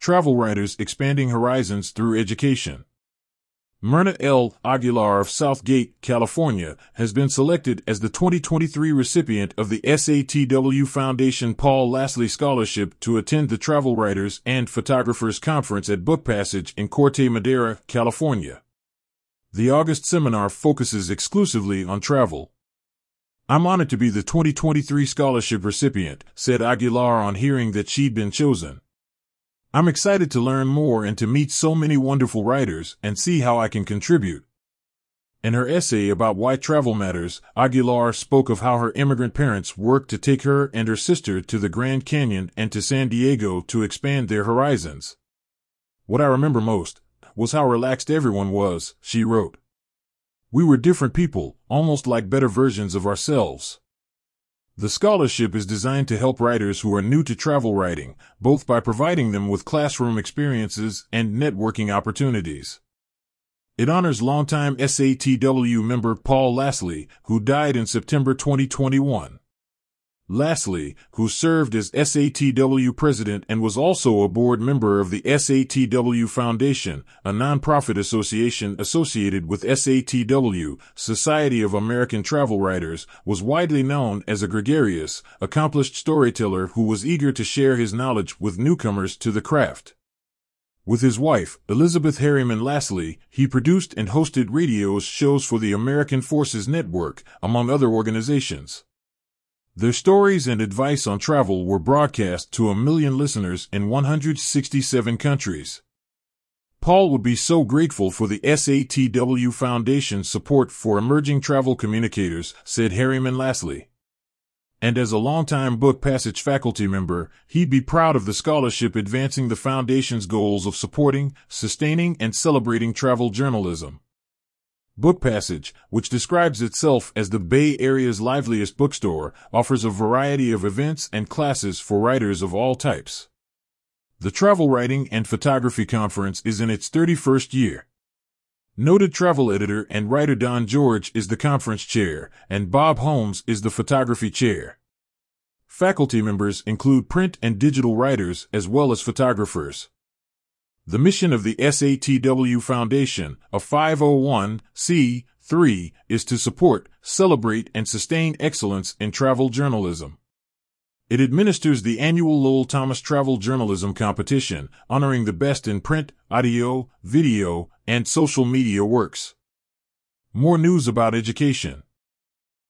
Travel Writers Expanding Horizons Through Education. Myrna L. Aguilar of Southgate, California, has been selected as the 2023 recipient of the SATW Foundation Paul Lassley Scholarship to attend the Travel Writers and Photographers Conference at Book Passage in Corte Madera, California. The August seminar focuses exclusively on travel. I'm honored to be the 2023 scholarship recipient, said Aguilar on hearing that she'd been chosen. I'm excited to learn more and to meet so many wonderful writers and see how I can contribute. In her essay about why travel matters, Aguilar spoke of how her immigrant parents worked to take her and her sister to the Grand Canyon and to San Diego to expand their horizons. What I remember most was how relaxed everyone was, she wrote. We were different people, almost like better versions of ourselves. The scholarship is designed to help writers who are new to travel writing, both by providing them with classroom experiences and networking opportunities. It honors longtime SATW member Paul Lassley, who died in September 2021. Lassley, who served as SATW president and was also a board member of the SATW Foundation, a nonprofit association associated with SATW, Society of American Travel Writers, was widely known as a gregarious, accomplished storyteller who was eager to share his knowledge with newcomers to the craft. With his wife, Elizabeth Harriman Lassley, he produced and hosted radio shows for the American Forces Network, among other organizations. Their stories and advice on travel were broadcast to a million listeners in 167 countries. Paul would be so grateful for the SATW Foundation's support for emerging travel communicators, said Harriman Lassley. And as a longtime Book Passage faculty member, he'd be proud of the scholarship advancing the Foundation's goals of supporting, sustaining, and celebrating travel journalism. Book Passage, which describes itself as the Bay Area's liveliest bookstore, offers a variety of events and classes for writers of all types. The Travel Writing and Photography Conference is in its 31st year. Noted travel editor and writer Don George is the conference chair, and Bob Holmes is the photography chair. Faculty members include print and digital writers as well as photographers. The mission of the SATW Foundation, a 501c3, is to support, celebrate, and sustain excellence in travel journalism. It administers the annual Lowell Thomas Travel Journalism Competition, honoring the best in print, audio, video, and social media works. More news about education.